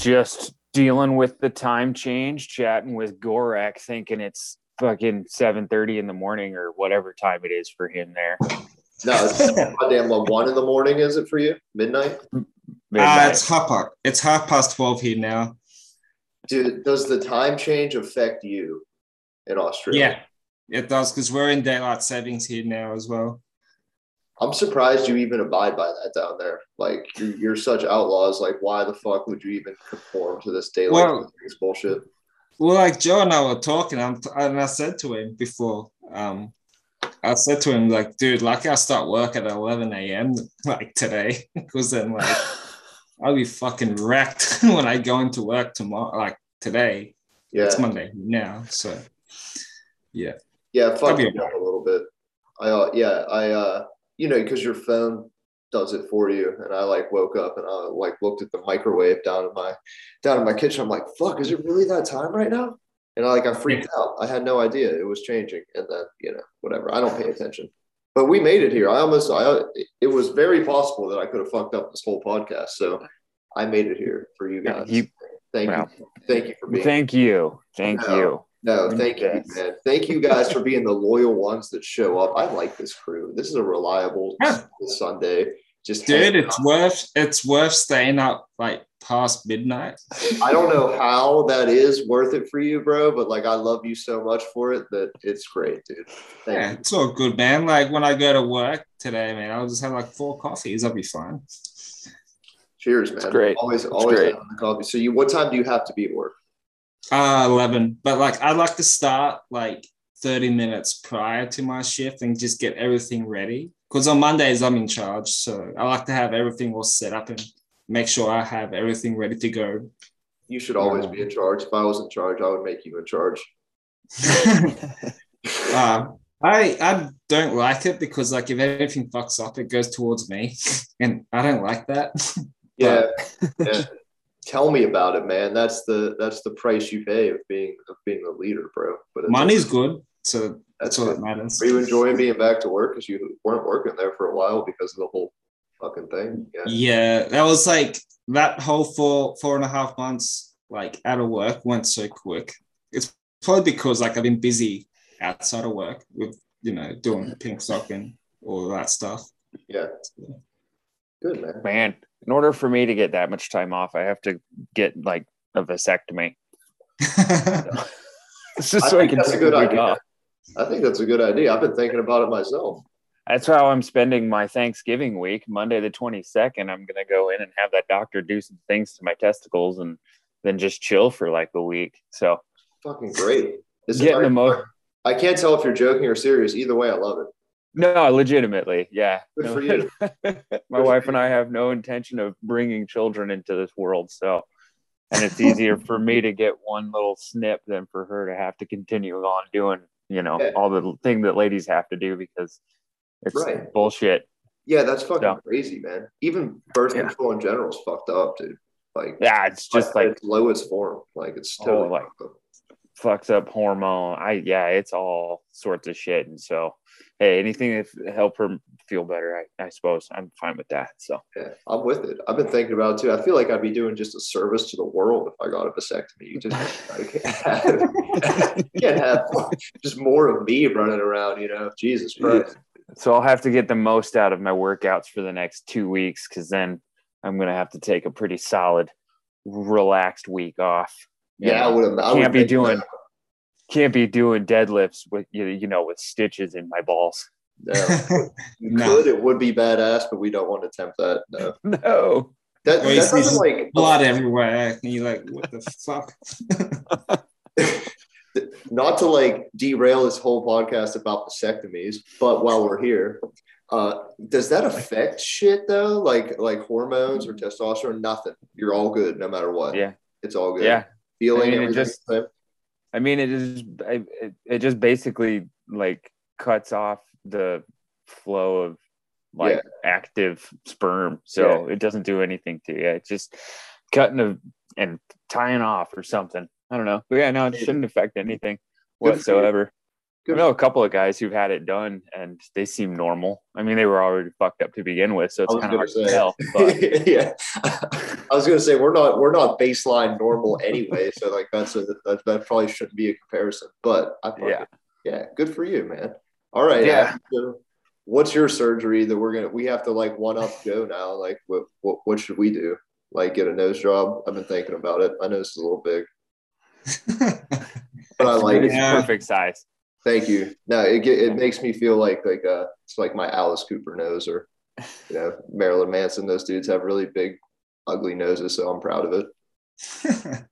Just dealing with the time change, chatting with Gorak, thinking it's fucking seven thirty in the morning or whatever time it is for him there. No, it's goddamn what one in the morning is it for you? Midnight? Uh, it's half past, it's half past twelve here now. Dude, does the time change affect you in Australia? Yeah, it does because we're in daylight savings here now as well. I'm surprised you even abide by that down there. Like you're, you're such outlaws. Like why the fuck would you even conform to this daylight Well- bullshit? Well, like Joe and I were talking, and I said to him before, um, I said to him like, dude, like I start work at 11 a.m. like today, because then like I'll be fucking wrecked when I go into work tomorrow, like today. Yeah, It's Monday now, so yeah. yeah, fuck That'd be you up a little bit. I uh, yeah, I uh, you know, because your phone does it for you, and I like woke up and I like looked at the microwave down in my down in my kitchen. I'm like, fuck, is it really that time right now? And I like I freaked out. I had no idea it was changing, and then you know whatever. I don't pay attention. But we made it here. I almost I it was very possible that I could have fucked up this whole podcast. So I made it here for you guys. you- thank well, you, thank you for being. Thank you. Thank you. No, thank you, man. Thank you guys for being the loyal ones that show up. I like this crew. This is a reliable Yeah. Sunday. Just Dude, it's out. worth it's worth staying up like past midnight. I don't know how that is worth it for you, bro, but like I love you so much for it that it's great, dude. Thank Yeah, you. it's all good, man. Like when I go to work today, man, I'll just have like four coffees. I'll be fine. Cheers, man. great. Always, It's always great. on the coffee. So you, what time do you have to be at work? Uh, 11. But like, I'd like to start like 30 minutes prior to my shift and just get everything ready. Because on Mondays, I'm in charge. So I like to have everything all set up and make sure I have everything ready to go. You should always be in charge. If I was in charge, I would make you in charge. uh, I I don't like it because like if anything fucks up, it goes towards me, and I don't like that. Yeah, yeah. Tell me about it, man. That's the that's the price you pay of being of being the leader, bro. But Money's good, so That's that's all that matters. Are you enjoying being back to work because you weren't working there for a while because of the whole fucking thing? Yeah. Yeah, that was like that whole four four and a half months like out of work went so quick. It's probably because like I've been busy outside of work with you know doing pink sock and all that stuff. Yeah. Good man. Man, in order for me to get that much time off, I have to get like a vasectomy. It's just I so I think can that's a take good a week idea. off. I think that's a good idea. I've been thinking about it myself. That's how I'm spending my Thanksgiving week. Monday the 22nd, I'm gonna go in and have that doctor do some things to my testicles and then just chill for like a week. So Fucking great. This is getting the most. I can't tell if you're joking or serious. Either way, I love it. No, legitimately, yeah. Good No. for you. my for wife you. and I have no intention of bringing children into this world, so and it's easier for me to get one little snip than for her to have to continue on doing, you know, Yeah. all the thing that ladies have to do because it's Right. bullshit. Yeah, that's fucking Yeah. crazy, man. Even birth Yeah. control in general is fucked up, dude. Like, Yeah, it's just like its lowest form. Like, it's Oh, totally like- fucked up. Fucks up hormone. I yeah, it's all sorts of shit. And so, hey, anything to help her feel better, I, I suppose I'm fine with that. So Yeah, I'm with it. I've been thinking about it too. I feel like I'd be doing just a service to the world if I got a vasectomy. You just I can't have, just more of me running around, you know. Jesus Christ. so I'll have to get the most out of my workouts for the next two weeks because then I'm gonna have to take a pretty solid, relaxed week off. Yeah, I would have. I can't be doing that. Can't be doing deadlifts with you you know with stitches in my balls. No. You No. could. It would be badass, but we don't want to attempt that. No. No. That, Or you that see doesn't like Blood everywhere, and you're like, what the fuck? not to like derail this whole podcast about vasectomies, but while we're here, uh, does that affect shit though? Like like hormones or testosterone? Nothing. You're all good no matter what. Yeah. It's all good. Yeah. Feeling I mean, it just- the same? I mean, it is it, it just basically like cuts off the flow of like Yeah. active sperm, so it doesn't do anything to you. It's just cutting a, and tying off or something. I don't know, but yeah, no, it shouldn't affect anything Good for you. whatsoever. Good I know a couple of guys who've had it done and they seem normal. I mean, they were already fucked up to begin with, so it's kind of gonna hard to tell. But yeah. I was gonna say we're not we're not baseline normal anyway, so like that's a that, that probably shouldn't be a comparison. But I thought, Yeah. yeah, good for you, man. All right, Yeah. Adam, so what's your surgery that we're gonna we have to like one up Joe now? Like what what what should we do? Like get a nose job? I've been thinking about it. My nose is a little big, but I like it's. Yeah. perfect size. Thank you. No, it it makes me feel like like uh it's like my Alice Cooper nose or you know Marilyn Manson. Those dudes have really big, ugly noses, so I'm proud of it.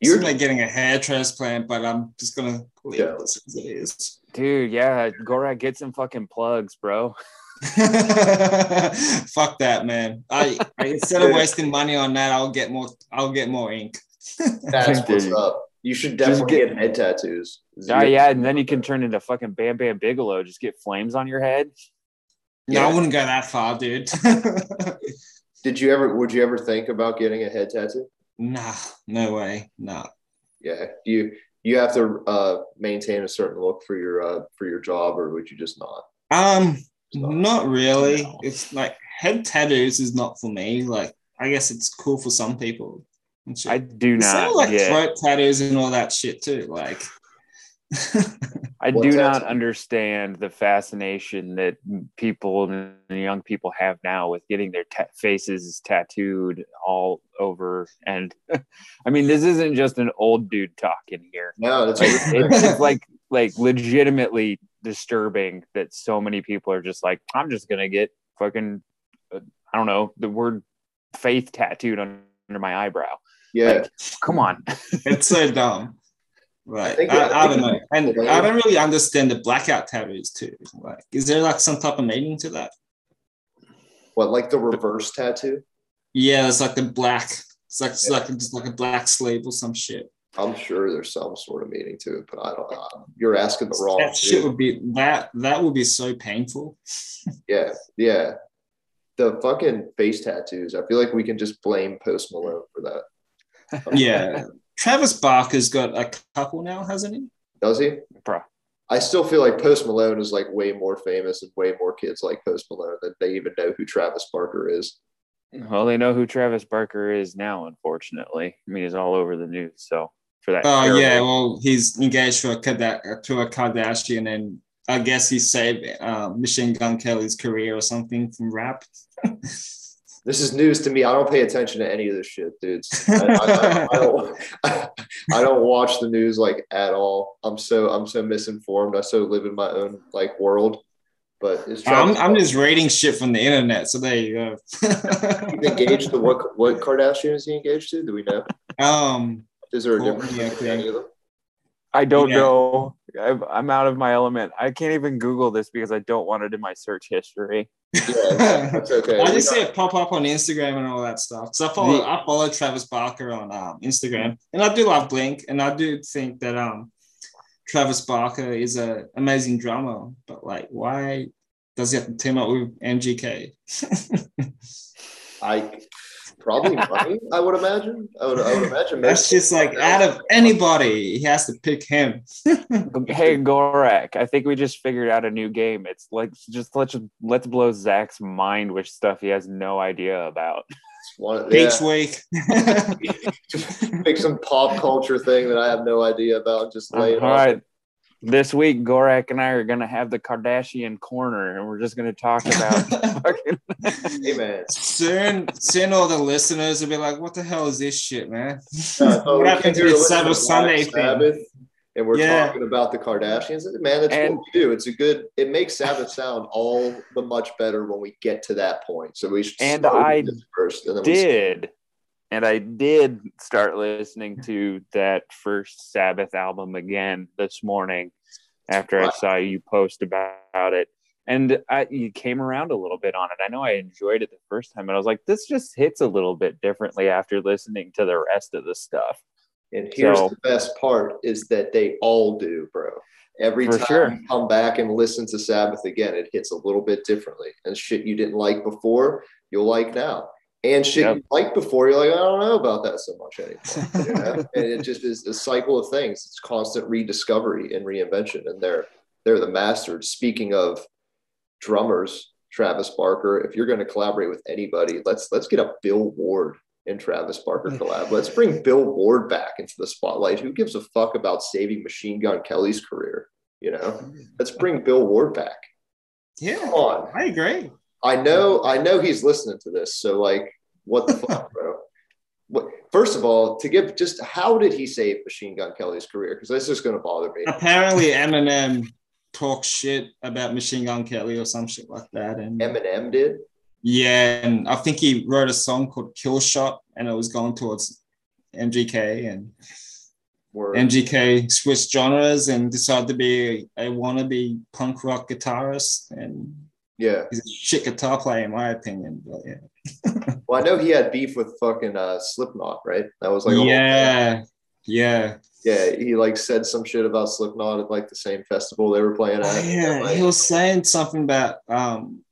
You're like getting a hair transplant, but I'm just gonna leave Yeah. this as it is. Dude, yeah, Gorak, get some fucking plugs, bro. Fuck that, man. I, I instead of wasting money on that, I'll get more. I'll get more ink. That's what's up. You should definitely get- get, head tattoos. Oh yeah, and then you can turn into fucking Bam Bam Bigelow. Just get flames on your head. No, Yeah. I wouldn't go that far, dude. Did you ever? Would you ever think about getting a head tattoo? nah, no way. Nah. Yeah. You you have to uh, maintain a certain look for your uh, for your job, or would you just not? Um, Just not? not really. It's like head tattoos is not for me. Like, I guess it's cool for some people. And shit. I do Same not like get. throat tattoos and all that shit too. Like, I do tattoo? not understand the fascination that people and young people have now with getting their ta- faces tattooed all over. And I mean, this isn't just an old dude talking here. No, that's Like, it's, it's like like legitimately disturbing that so many people are just like, I'm just gonna get fucking, uh, I don't know, the word faith tattooed on, under my eyebrow. Yeah. Like, come on. it's so dumb. Right. I, I, I don't know. And I don't really understand the blackout tattoos too. Like, is there like some type of meaning to that? What like the reverse tattoo? Yeah, it's like the black. It's like it's like just like a black sleeve or some shit. I'm sure there's some sort of meaning to it, but I don't. know. You're asking the wrong. That shit dude. would be that that would be so painful. Yeah, yeah. The fucking face tattoos. I feel like we can just blame Post Malone for that. Yeah. Travis Barker's got a couple now, hasn't he? Does he? Bro. I still feel like Post Malone is like way more famous and way more kids like Post Malone than they even know who Travis Barker is. Well, they know who Travis Barker is now, unfortunately. I mean, he's all over the news. So for that. Oh terrible- yeah, well he's engaged to a Kada- to a Kardashian, and I guess he saved uh, Machine Gun Kelly's career or something from rap. This is news to me. I don't pay attention to any of this shit, dudes. I, I, I, don't. I don't watch the news like at all. I'm so I'm so misinformed. I so live in my own like world. But it's I'm, I'm just reading shit from the internet, so there you go. engaged to what what Kardashian is he engaged to? Do we know? um, Is there a Cool. difference Yeah, between any of them? I don't Yeah. know. I've, I'm out of my element. I can't even Google this because I don't want it in my search history. Yeah, that's okay. I just see it pop up on Instagram and all that stuff. So I follow I follow Travis Barker on um, Instagram, and I do love Blink, and I do think that um Travis Barker is an amazing drummer. But like, why does he have to team up with MGK? I probably money. I would imagine. I would. I would imagine. That's just like out of anybody, he has to pick him. hey Gorak, I think we just figured out a new game. It's like just let's let's blow Zach's mind with stuff he has no idea about. one. Yeah, Beach week. pick some pop culture thing that I have no idea about. Just lay it All on. right. This week, Gorak and I are gonna have the Kardashian corner, and we're just gonna talk about fucking Hey man. soon, soon all the listeners will be like, "What the hell is this shit, man? Uh, oh, what we happened came to here this Sabbath Sunday thing?" Sabbath, and we're Yeah. talking about the Kardashians. Man, that's And- what we do. It's a good. It makes Sabbath sound all the much better when we get to that point. So we should. And I this first, and then we did. And I did start listening to that first Sabbath album again this morning after I saw you post about it. And I, you came around a little bit on it. I know I enjoyed it the first time, and I was like, this just hits a little bit differently after listening to the rest of the stuff. And here's So- the best part is that they all do, bro. Every time sure. you come back and listen to Sabbath again, it hits a little bit differently. And shit you didn't like before, you'll like now. And shit Yep. you liked before, you're like, I don't know about that so much anymore. You know? and it just is a cycle of things. It's constant rediscovery and reinvention. And they're they're the masters. Speaking of drummers, Travis Barker. If you're going to collaborate with anybody, let's let's get a Bill Ward and Travis Barker collab. Let's bring Bill Ward back into the spotlight. Who gives a fuck about saving Machine Gun Kelly's career? You know, let's bring Bill Ward back. Yeah, Come on. I agree. I know, I know he's listening to this. So like, what the fuck, bro? What, first of all, to give just how did he save Machine Gun Kelly's career? Because this is going to bother me. Apparently, Eminem talks shit about Machine Gun Kelly or some shit like that, and Eminem did. yeah, and I think he wrote a song called Kill Shot, and it was going towards MGK, and Where MGK switched genres and decided to be a wannabe punk rock guitarist, and yeah. he's a shit guitar player in my opinion. But yeah, Well, I know he had beef with fucking uh, Slipknot, right? That was like a whole thing. yeah, yeah. yeah. He like said some shit about Slipknot at like the same festival they were playing at. Oh, yeah, Like, he was saying something about um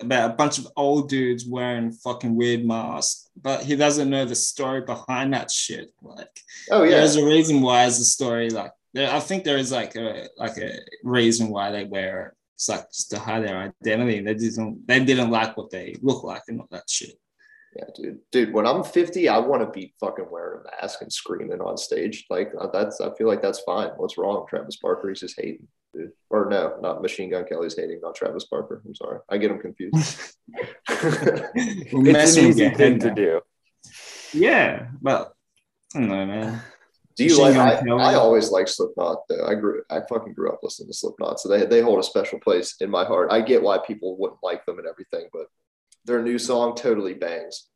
about a bunch of old dudes wearing fucking weird masks, but he doesn't know the story behind that shit. Like, oh yeah, there's a reason why is the story like there. I think there is like a like a reason why they wear it. It's like just to hide their identity. They didn't they didn't like what they look like and all that shit. yeah, dude. Dude, when I'm 50, I want to be fucking wearing a mask and screaming on stage. Like uh, that's, I feel like that's fine. What's wrong? Travis Barker, he's just hating, dude. Or no, not Machine Gun Kelly's hating, not Travis Barker. I'm sorry, I get him confused. We're It's an easy thing head to do. Yeah, well, I don't know, man. Do you Machine like? I, I always like Slipknot. Though I grew, I fucking grew up listening to Slipknot, so they they hold a special place in my heart. I get why people wouldn't like them and everything, but their new song totally bangs.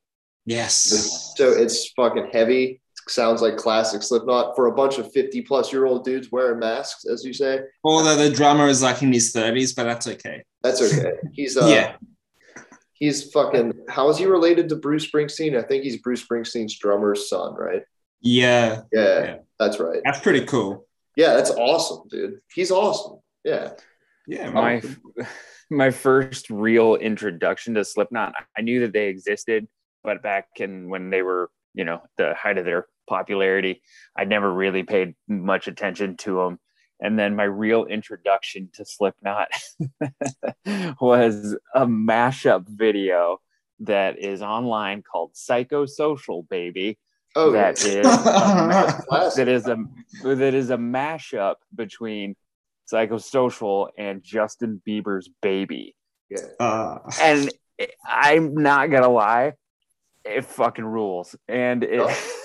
Yes. So it's fucking heavy. Sounds like classic Slipknot for a bunch of fifty plus year old dudes wearing masks, as you say. Although the drummer is like in his thirties, but that's okay. That's okay. He's uh, Yeah. He's fucking. How is he related to Bruce Springsteen? I think he's Bruce Springsteen's drummer's son, right? Yeah, Yeah, Yeah. that's right. that's pretty cool. Yeah, that's awesome, dude. He's awesome. Yeah. Yeah, my my first real introduction to Slipknot, I knew that they existed, but back in when they were, you know, the height of their popularity, I never really paid much attention to them. And then my real introduction to Slipknot was a mashup video that is online called Psychosocial Baby. Oh, that yeah. is a ma- Classic. that is a that is a mashup between Psychosocial and Justin Bieber's Baby. Yeah. uh, And I'm not gonna lie, it fucking rules. And it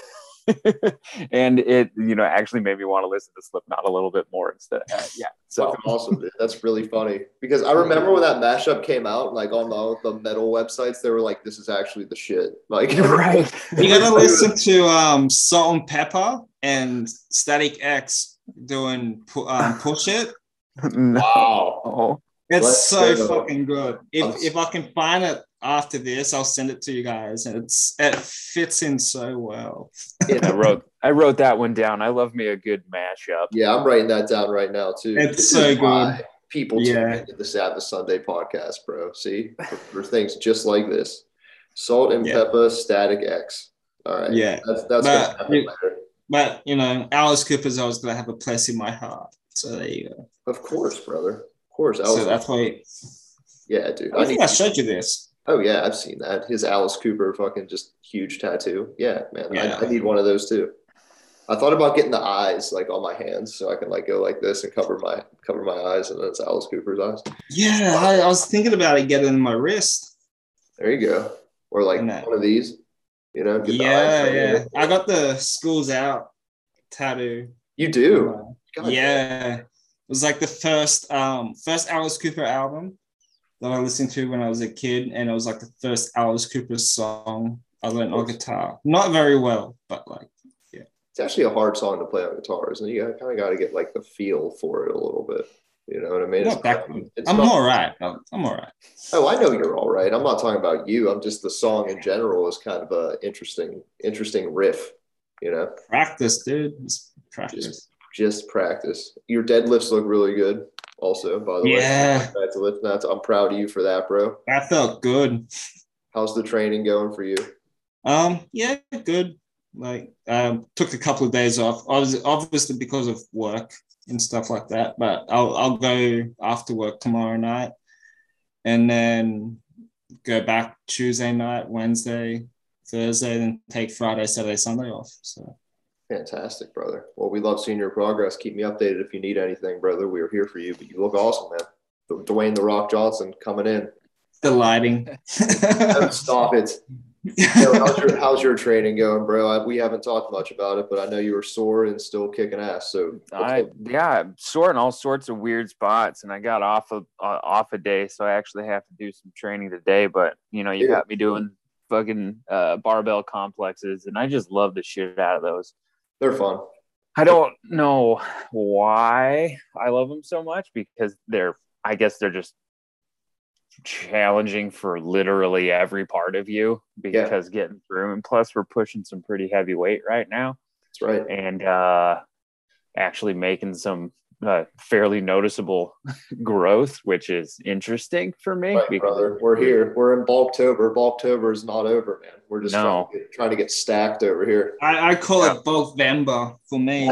and it you know actually made me want to listen to Slipknot a little bit more instead. Uh, yeah. So awesome, dude. That's really funny because I remember when that mashup came out, like on the, the metal websites, they were like, "This is actually the shit." Like, right. you gotta listen to um, Salt-N-Pepa and Static X doing pu- um, Push It. No. wow. It's Let's so fucking good. If I'm- if I can find it after this, I'll send it to you guys. And it's it fits in so well. yeah, I wrote I wrote that one down. I love me a good mashup. Yeah, I'm writing that down right now too. It's This so good. why People tune into the Sabbath Sunday podcast, bro. See, for, for things just like this, Salt and Yeah. Pepper, Static X. All right, Yeah. that's that's But gonna you- But you know, Alice Cooper's always gonna have a place in my heart. So there you go. Of course, brother. Of course. So that's why yeah, dude. I I think I showed you this. Oh yeah, I've seen that. His Alice Cooper fucking just huge tattoo. Yeah, man. Yeah. I, I need one of those too. I thought about getting the eyes like on my hands so I can like go like this and cover my cover my eyes and then it's Alice Cooper's eyes. Yeah, I, I was thinking about it getting in my wrist. There you go. Or like one of these. You know, get the Yeah, eyes yeah. I got the School's Out tattoo. You do. God yeah. It was like the first um first Alice Cooper album that I listened to when I was a kid, and it was like the first Alice Cooper song I learned on guitar. Not very well, but like yeah. It's actually a hard song to play on guitar, isn't it? You kind of got to get like the feel for it a little bit. You know what I mean? not that good. I'm not- all right. I'm, I'm all right. Oh, I know you're all right. I'm not talking about you. I'm just the song in general is kind of a interesting, interesting riff. You know, Practice, dude. Just practice. just practice. Your deadlifts look really good. Also, by the Yeah. way, to lift nuts. I'm proud of you for that, bro. That felt good. How's the training going for you? Um, yeah, good. Like, um, took a couple of days off. I was obviously because of work and stuff like that, but I'll I'll go after work tomorrow night and then go back Tuesday night, Wednesday, Thursday, then take Friday, Saturday, Sunday off. So Fantastic, brother. Well, we love seeing your progress. Keep me updated if you need anything, brother. We are here for you. But you look awesome, man. Dwayne the Rock Johnson coming in. the lighting. Stop it. Yo, how's, your, how's your training going, bro? I, we haven't talked much about it, but I know you were sore and still kicking ass. So I yeah, I'm sore in all sorts of weird spots, and I got off of uh, off a day, so I actually have to do some training today. But you know, you Yeah. got me doing fucking uh, barbell complexes, and I just love the shit out of those. They're fun. I don't know why I love them so much because they're, I guess they're just challenging for literally every part of you because getting through. And plus, we're pushing some pretty heavy weight right now That's right. and uh, actually making some uh, fairly noticeable growth, which is interesting for me. Right, brother. We're here. We're in Bulktober. Bulktober is not over, man. We're just No. trying, to get, trying to get stacked over here. I, I call it bulk Vember for me.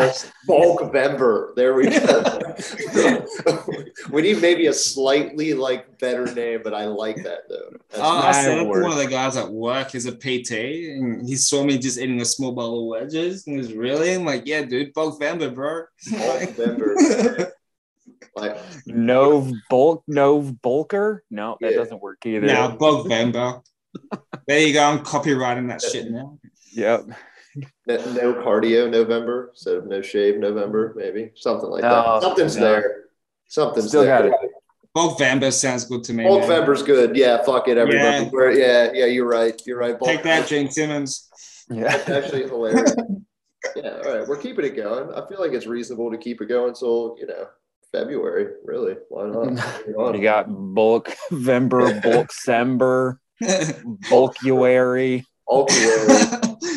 Bulkvember. There we go. we need maybe a slightly like better name, but I like that though. That's Oh, I that said one of the guys at work is a PT, and he saw me just eating a small bowl of wedges, and he was really, I'm like, yeah, dude, bulk Vember, bro. Bulkvember. like No bulk, no bulker. No, that Yeah. doesn't work either. now, bulk Vember. There you go. I'm copywriting that shit now. Yep. No no cardio November instead of no shave November, maybe something like No, that. Oh, Something's no. there. Something's Still there. got it. Bulk Vember sounds good to me. man. Bulkvember's good. Yeah, fuck it, everybody. Yeah. We're- Yeah, yeah, you're right. You're right. Take that, Bulkvember. Gene Simmons. That's Yeah. actually hilarious. yeah, all right. We're keeping it going. I feel like it's reasonable to keep it going until, you know, February, really. Why not? Bring it on. You got bulk Vember, bulk Sember, bulkuary. Bulkier.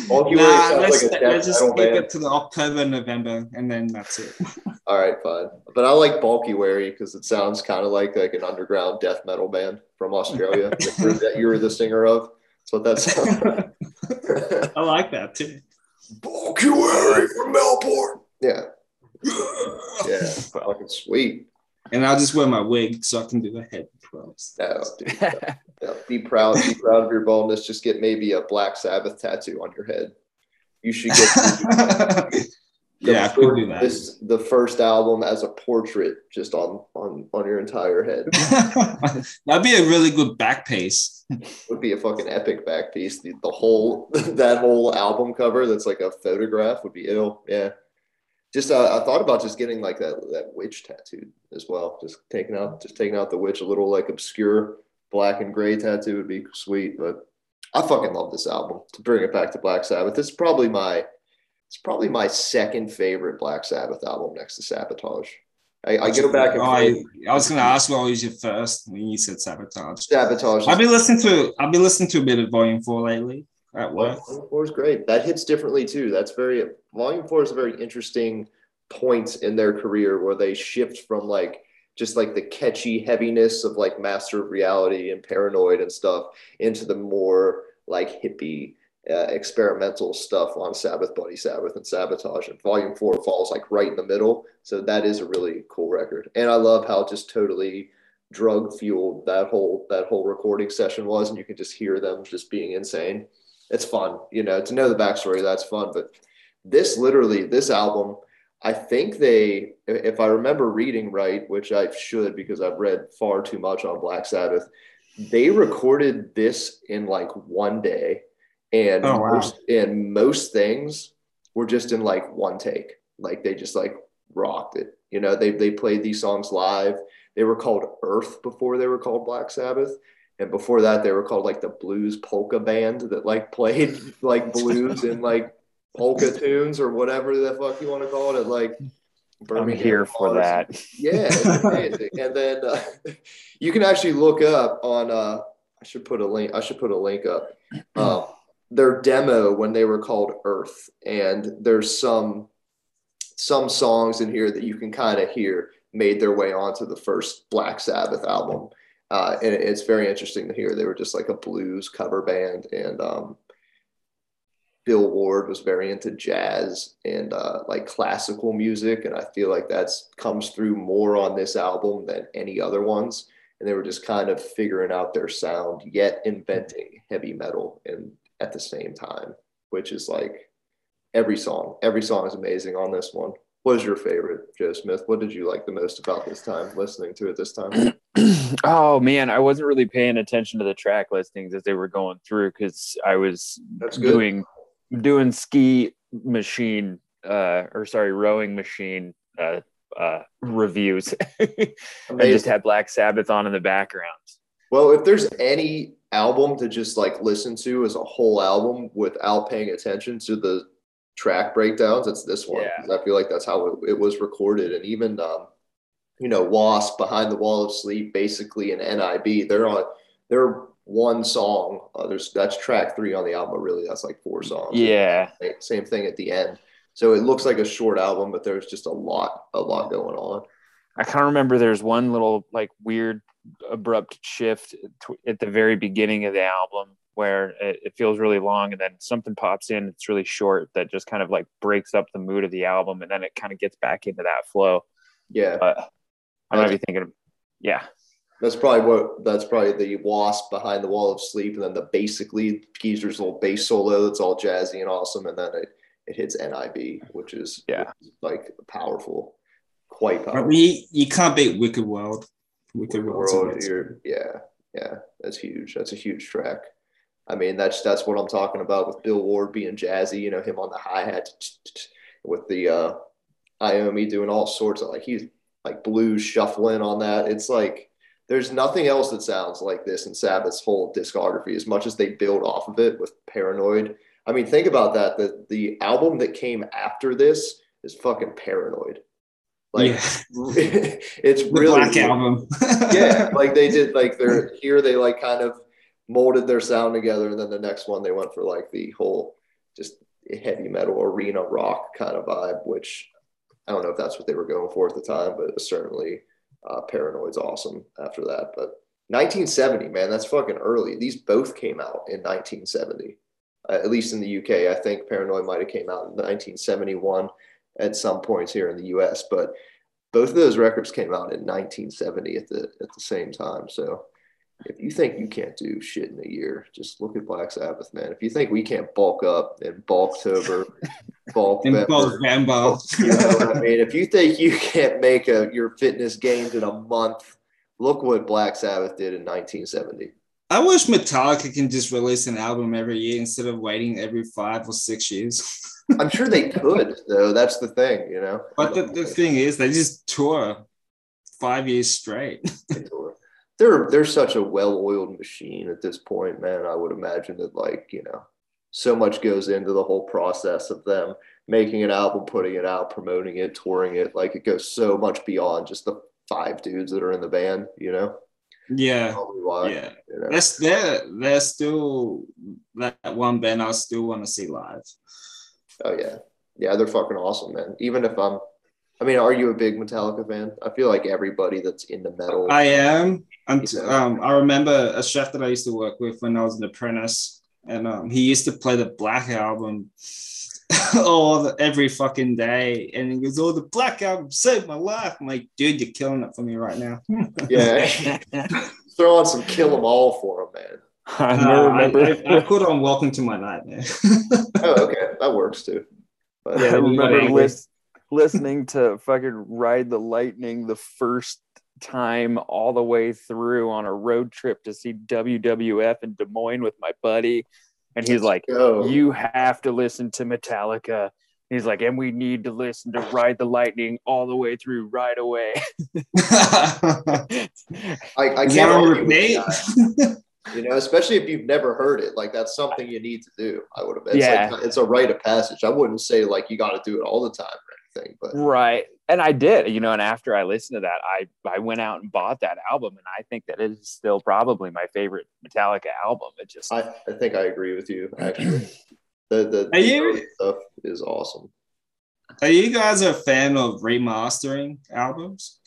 Bulky Ray nah, let's, like let's just metal keep band. it to the October, November, and then that's it. All right, fine. But I like Bulky Wary because it sounds kind of like like an underground death metal band from Australia that you're- that you were the singer of. So That's what that sounds like. I like that too. Bulky Wary from Melbourne. Yeah. Yeah. Fucking sweet. And I'll just wear my wig so I can do the head props. No, dude. Yeah, be proud. Be proud of your baldness. Just get maybe a Black Sabbath tattoo on your head. You should get the yeah, could do that. This the first album as a portrait, just on on on your entire head. That'd be a really good back piece. Would be a fucking epic back piece. The, the whole that whole album cover that's like a photograph would be ill. Yeah. Just uh, I thought about just getting like that that witch tattooed as well. Just taking out just taking out the witch, a little like obscure black and gray tattoo would be sweet. But I fucking love this album. To bring it back to Black Sabbath, this is probably my it's probably my second favorite Black Sabbath album next to Sabotage. I, I get them back and Oh, I. I was gonna ask what was your first when you said sabotage. Sabotage. I've been listening to I've been listening to a bit of Volume Four lately at work. Volume four is great. That hits differently too. That's very volume four is a very interesting point in their career where they shift from like just like the catchy heaviness of like Master of Reality and Paranoid and stuff into the more like hippie uh, experimental stuff on Sabbath, Bloody Sabbath, and Sabotage. And Volume Four falls like right in the middle. So that is a really cool record. And I love how just totally drug fueled that whole that whole recording session was, and you can just hear them just being insane it's fun, you know, to know the backstory. That's fun. But this literally, this album, I think they, if I remember reading right, which I should because I've read far too much on Black Sabbath, they recorded this in like one day, and Oh, wow. most, and most things were just in like one take. Like they just like rocked it. You know, they they played these songs live. They were called Earth before they were called Black Sabbath and before that they were called like the blues polka band that like played like blues and like polka tunes or whatever the fuck you want to call it at like I'm here for that. yeah it's amazing. and then uh, you can actually look up on uh i should put a link i should put a link up um, their demo when they were called earth and there's some some songs in here that you can kind of hear made their way onto the first black sabbath album uh, and it's very interesting to hear they were just like a blues cover band and um, bill ward was very into jazz and uh, like classical music and i feel like that's comes through more on this album than any other ones and they were just kind of figuring out their sound, yet inventing heavy metal and at the same time, which is like every song. Every song is amazing on this one. What is your favorite, Joe Smith? What did you like the most about this time listening to it this time? oh man, I wasn't really paying attention to the track listings as they were going through because I was That's good. doing doing ski machine uh or sorry rowing machine uh uh reviews I just had Black Sabbath on in the background. Well, if there's any album to just like listen to as a whole album without paying attention to the track breakdowns, it's this one. Yeah. I feel like that's how it, it was recorded. And even, um, you know, Wasp, Behind the Wall of Sleep, Bassically an NIB, they're on, they're one song. Uh, there's that's track three on the album, but really that's like four songs. Yeah. Same thing at the end. So it looks like a short album, but there's just a lot, a lot going on. I kind of remember there's one little like weird abrupt shift at the very beginning of the album where it, it feels really long and then something pops in it's really short that just kind of like breaks up the mood of the album and then it kind of gets back into that flow Yeah. but i might be thinking yeah That's probably what that's probably the wasp behind the wall of sleep, and then the Bassically Geezer's little bass solo that's all jazzy and awesome, and then it, it hits NIB, which is Yeah. which is, like powerful, quite But powerful. you, you can't beat Wicked World. Wicked World. World, you're- yeah, yeah, that's huge. That's a huge track. I mean, that's that's what I'm talking about with Bill Ward being jazzy. You know, him on the hi hat with the uh, Iommi doing all sorts of like he's like blues shuffling on that. It's like there's nothing else that sounds like this in Sabbath's whole discography. As much as they build off of it with Paranoid. I mean, think about that. The the album that came after this is fucking Paranoid. Like yeah. it's The really Black Album. yeah, like they did like they're here they like kind of molded their sound together and then the next one they went for like the whole just heavy metal arena rock kind of vibe which I don't know if that's what they were going for at the time but certainly uh, Paranoid's awesome after that but 1970 man that's fucking early these both came out in 1970 uh, at least in the UK I think Paranoid might have came out in 1971 at some points here in the US but both of those records came out in 1970 at the at the same time. So if you think you can't do shit in a year, just look at Black Sabbath, man. If you think we can't bulk up in Bulktober, bulk November, Vambo. you know I mean? If you think you can't make a your fitness gains in a month, look what Black Sabbath did in 1970. I wish Metallica can just release an album every year instead of waiting every five or six years. I'm sure they could, though. That's the thing, you know. But the, the thing is, they just tour five years straight. They're they're such a well-oiled machine at this point, man. I would imagine that like you know, so much goes into the whole process of them making an album, putting it out, promoting it, touring it. Like it goes so much beyond just the five dudes that are in the band. You know, Yeah. Why. Yeah. You know? That's they're they're still that one band I still want to see live. Oh yeah, yeah, they're fucking awesome, man. Even if I'm, I mean, are you a big Metallica fan? I feel like everybody that's into metal. I am. And Yeah. um, I remember a chef that I used to work with when I was an apprentice, and um, he used to play the Black album all the, every fucking day, and he goes, "Oh, the Black album saved my life." I'm like, "Dude, you're killing it for me right now." yeah, throw on some Kill 'Em All for them, man. I Uh, remember. I, I, I put on "Welcome to My Nightmare." Oh, okay, that works too. But I Yeah, we got remember angry. Lis- listening to fucking Ride the Lightning the first time all the way through on a road trip to see WWF in Des Moines with my buddy. And he's like, go. You have to listen to Metallica. He's like, and we need to listen to Ride the Lightning all the way through right away. I, I can't that on argue repeat? that. You know, especially if you've never heard it, like that's something you need to do. I would have. It's Yeah. like, it's a rite of passage. I wouldn't say like you got to do it all the time or anything, but right. And I did, you know, and after I listened to that, I I went out and bought that album. And I think that it is still probably my favorite Metallica album. It just I, I think I agree with you. Actually, the the, the you- stuff is awesome. Are you guys a fan of remastering albums,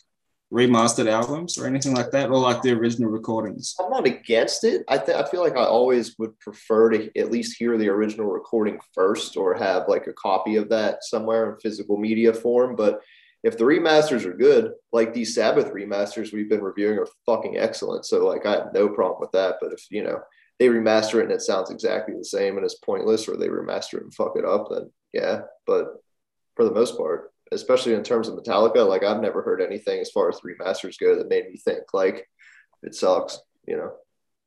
remastered albums, or anything like that, or like the original recordings? I'm not against it. I th- I feel like I always would prefer to at least hear the original recording first, or have like a copy of that somewhere in physical media form. But if the remasters are good, like these Sabbath remasters we've been reviewing are fucking excellent. So like I have no problem with that. But if you know they remaster it and it sounds exactly the same and it's pointless, or they remaster it and fuck it up, then yeah. But for the most part, especially in terms of Metallica, like I've never heard anything as far as remasters go that made me think like it sucks. You know?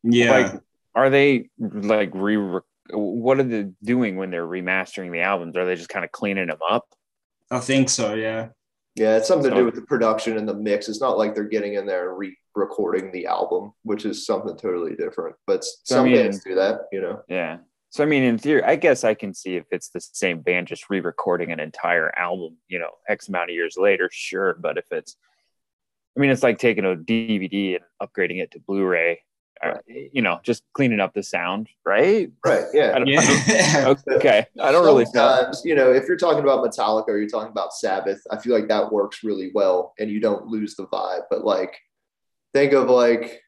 Yeah. Like, are they like re? What are they doing when they're remastering the albums? Are they just kind of cleaning them up? I think so. Yeah. Yeah, it's something to do with the production and the mix. It's not like they're getting in there and re-recording the album, which is something totally different. But So, I some mean- bands do that, you know. Yeah. So I mean, in theory, I guess I can see if it's the same band just re-recording an entire album, you know, X amount of years later, sure. But if it's, I mean, it's like taking a DVD and upgrading it to Blu-ray, uh, you know, just cleaning up the sound, right? Right. I Yeah. don't, Yeah. okay, I don't really know. Sometimes, you know, if you're talking about Metallica or you're talking about Sabbath, I feel like that works really well and you don't lose the vibe. But like, think of like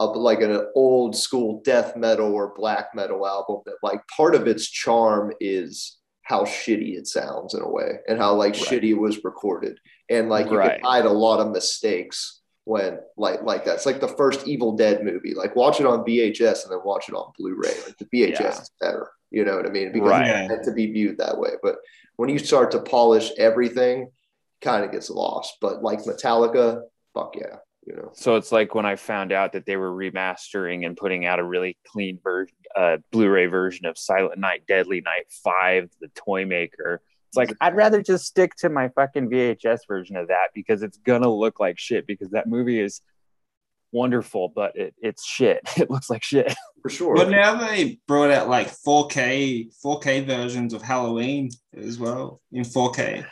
a, like an old school death metal or black metal album that like part of its charm is how shitty it sounds in a way and how like Right. shitty it was recorded and like you Right. can hide a lot of mistakes when like like that. It's like the first Evil Dead movie. Like watch it on VHS and then watch it on Blu-ray. Like the VHS Yeah. is better. You know what I mean? Because Right. meant to be viewed that way. But when you start to polish everything, kind of gets lost. But like Metallica, fuck yeah, you know. So it's like when I found out that they were remastering and putting out a really clean version, uh, Blu-ray version of Silent Night, Deadly Night Five, the Toy Maker. It's like I'd rather just stick to my fucking VHS version of that because it's gonna look like shit. Because that movie is wonderful, but it, it's shit. It looks like shit. For sure. But now they brought out like 4K 4K versions of Halloween as well in 4K.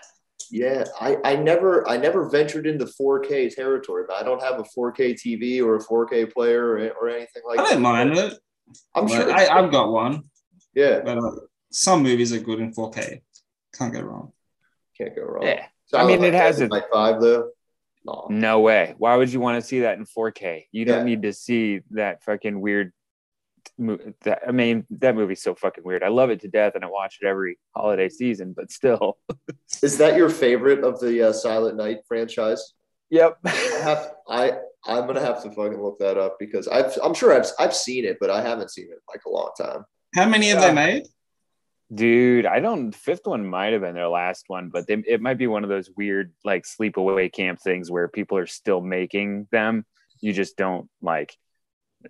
Yeah, I, I never I never ventured into 4K territory, but I don't have a 4K TV or a 4K player or, or anything like I that. I don't mind it. I'm Like, sure. I, I've got one, yeah, but uh, some movies are good in 4K. Can't go wrong. can't go wrong. Yeah. So I mean, it has Deadly a- Night five though. No. No way. Why would you want to see that in 4K? You don't Yeah. need to see that fucking weird. Mo- That I mean, that movie's so fucking weird. I love it to death, and I watch it every holiday season. But still, Is that your favorite of the uh, Silent Night franchise? yep. I have I I'm gonna have to fucking look that up because I've I'm sure I've I've seen it, but I haven't seen it in like a long time. How many have Yeah. they made? Dude, I don't. Fifth one might have been their last one, but they, it might be one of those weird like sleepaway camp things where people are still making them. You just don't like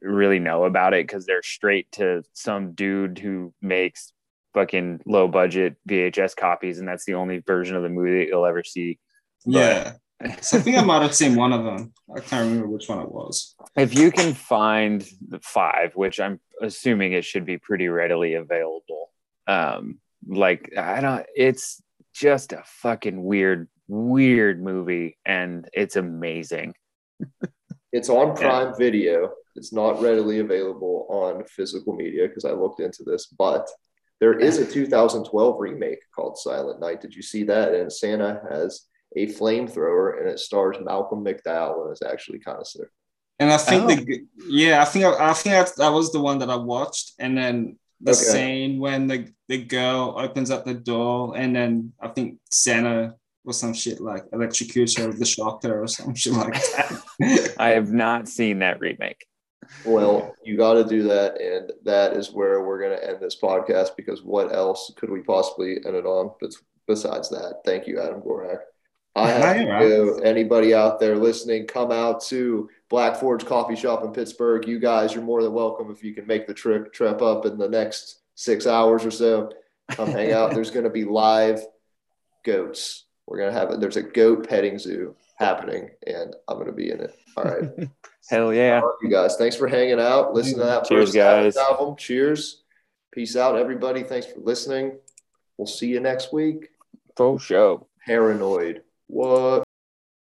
really know about it because they're straight to some dude who makes fucking low budget VHS copies, and that's the only version of the movie that you'll ever see. Yeah. So I think I might have seen one of them. I can't remember which one it was. If you can find the five, which I'm assuming it should be pretty readily available, um, like I don't, it's just a fucking weird, weird movie, and it's amazing. It's on Prime Video. It's not readily available on physical media because I looked into this, but there is a 2012 remake called Silent Night. Did you see that? And Santa has a flamethrower and it stars Malcolm McDowell and it's actually kind of sick. And I think Oh. the yeah, I think I, I think that, that was the one that I watched, and then the Okay. scene when the the girl opens up the door, and then I think Santa or some shit like electrocutes her with the shocker or some shit like that. I have not seen that remake. Well, you got to do that. And that is where we're going to end this podcast because what else could we possibly end it on? Besides that, thank you, Adam Gorak. I have to. Anybody out there listening, come out to Black Forge Coffee Shop in Pittsburgh. You guys, you're more than welcome if you can make the trip trip up in the next six hours or so. Come hang out. There's going to be live goats. We're gonna have it. There's a goat petting zoo happening, and I'm gonna be in it. All right. Hell yeah. Love you guys. Thanks for hanging out. Listen to that Cheers, first guys. album. Cheers. Peace out, everybody. Thanks for listening. We'll see you next week. Full show. Paranoid. What?